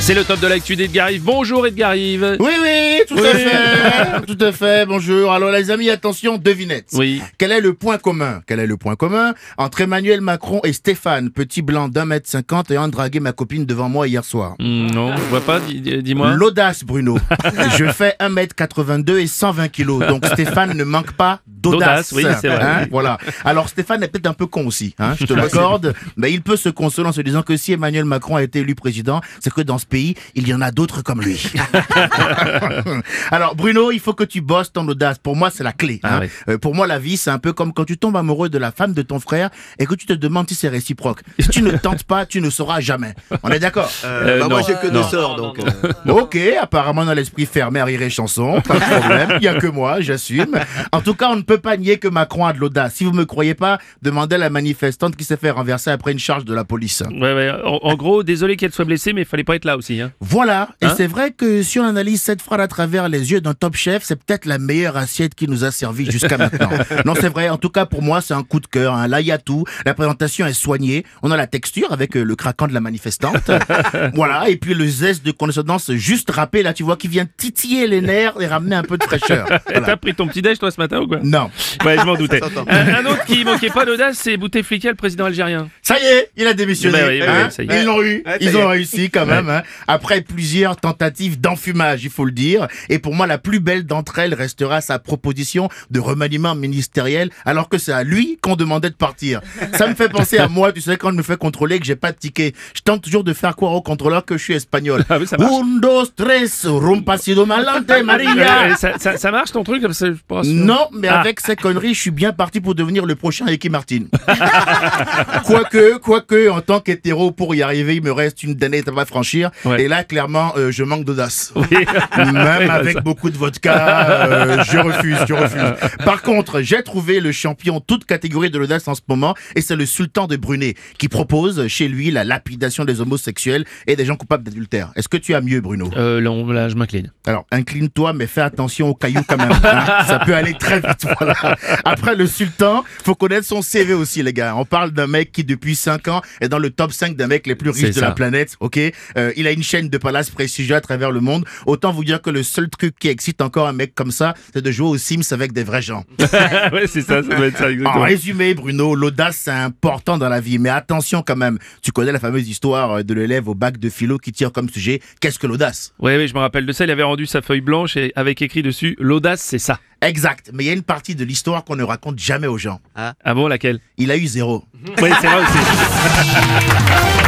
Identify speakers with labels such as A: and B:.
A: C'est le top de l'actu d'Edgar Yves. Bonjour Edgar Yves.
B: Oui, oui, tout à fait. tout à fait, bonjour. Alors les amis, attention, devinette.
A: Oui.
B: Quel est le point commun? Quel est le point commun entre Emmanuel Macron et Stéphane, petit blanc d'un mètre cinquante ayant dragué ma copine devant moi hier soir
A: Hmm, non, je vois pas, dis- dis- dis-moi.
B: L'audace, Bruno. Je fais 1m82 et 120 kilos. Donc Stéphane ne manque pas d'audace.
A: D'audace, oui, c'est vrai.
B: Hein, voilà. Alors Stéphane est peut-être un peu con aussi, hein, je te l'accorde. Mais il peut se consoler en se disant que si Emmanuel Macron a été élu président, c'est que dans ce pays, il y en a d'autres comme lui. Alors Bruno, il faut que tu bosses ton audace. Pour moi, c'est la clé.
A: Ah
B: hein.
A: oui.
B: Euh, pour moi, la vie, c'est un peu comme quand tu tombes amoureux de la femme de ton frère et que tu te demandes si c'est réciproque. Si tu ne tentes pas, tu ne sauras jamais. On est d'accord
A: Euh,
C: bah, moi j'ai que deux sorts donc. euh,
B: Ok, apparemment on a l'esprit fermé à rire et chanson, pas de problème, il y a que moi, j'assume. En tout cas, on ne peut pas nier que Macron a de l'audace. Si vous me croyez pas, demandez à la manifestante qui s'est fait renverser après une charge de la police.
A: Ouais, ouais. En, en gros, désolé qu'elle soit blessée, mais il fallait pas être là aussi. Hein.
B: Voilà, et
A: Hein?
B: c'est vrai que si on analyse cette phrase à travers les yeux d'un top chef, c'est peut-être la meilleure assiette qui nous a servi jusqu'à maintenant. non, c'est vrai, en tout cas pour moi, c'est un coup de cœur. Hein. Là, il y a tout. La présentation est soignée. On a la texture avec euh, le craquant de la manifestante. voilà, et puis le zeste de condescendance juste râpé, là, tu vois, qui vient titiller les nerfs et ramener un peu de fraîcheur. Voilà.
A: T'as pris ton petit déj toi ce matin ou quoi?
B: Non.
A: Ouais, je m'en doutais. un, un autre qui manquait pas d'audace, c'est Bouteflika, le président algérien.
B: Ça y est, il a démissionné.
A: Ben oui, oui,
B: hein.
A: oui, ça y est.
B: Ils l'ont eu,
C: Ouais, ça
B: ils ont réussi quand même. hein. Après plusieurs tentatives d'enfumage, il faut le dire. Et pour moi, la plus belle d'entre elles restera sa proposition de remaniement ministériel, alors que c'est à lui qu'on demandait de partir. Ça me fait penser à moi, tu sais, quand on me fait contrôler que j'ai pas de ticket. Je tente toujours de faire croire au contrôleur que je suis espagnol.
A: Ah oui, ça marche.
B: Un, dos, tres, rompasido malante, Maria.
A: Euh, ça, ça- ça marche ton truc comme ça, je pense.
B: Non, mais
A: Ah.
B: avec ces conneries, je suis bien parti pour devenir le prochain Ricky Martin. quoique, quoique, en tant qu'hétéro, pour y arriver, il me reste une dernière étape à franchir.
A: Ouais.
B: Et là, clairement, euh, je manque d'audace.
A: Oui.
B: Même avec beaucoup de vodka, euh, je refuse, je refuse. Par contre, j'ai trouvé le champion toute catégorie de l'audace en ce moment, et c'est le sultan de Brunet, qui propose chez lui la lapidation des homosexuels et des gens coupables d'adultère. Est-ce que tu as mieux, Bruno?
A: Euh, là, je m'incline.
B: alors, incline-toi, mais fais attention aux cailloux quand même. hein. Ça peut aller très vite, voilà. Après le sultan, faut connaître son CV aussi, les gars. On parle d'un mec qui, depuis 5 ans, est dans le top 5 des mecs les plus riches de la planète, ok? Euh, Il a une chaîne de palaces prestigieux à travers le monde. Autant vous dire que le seul truc qui excite encore un mec comme ça, c'est de jouer aux Sims avec des vrais gens.
A: ouais, c'est ça, ça doit être ça,
B: En
A: exactement.
B: résumé, Bruno, l'audace, c'est important dans la vie. Mais attention quand même. Tu connais la fameuse histoire de l'élève au bac de philo qui tire comme sujet Qu'est-ce que l'audace?
A: Ouais, ouais, je me rappelle de ça. Il avait rendu sa feuille blanche et avec écrit dessus L'audace, c'est ça.
B: Exact. Mais il y a une partie de l'histoire qu'on ne raconte jamais aux gens.
A: Ah bon, laquelle?
B: Il a eu zéro.
A: Ouais, c'est vrai aussi.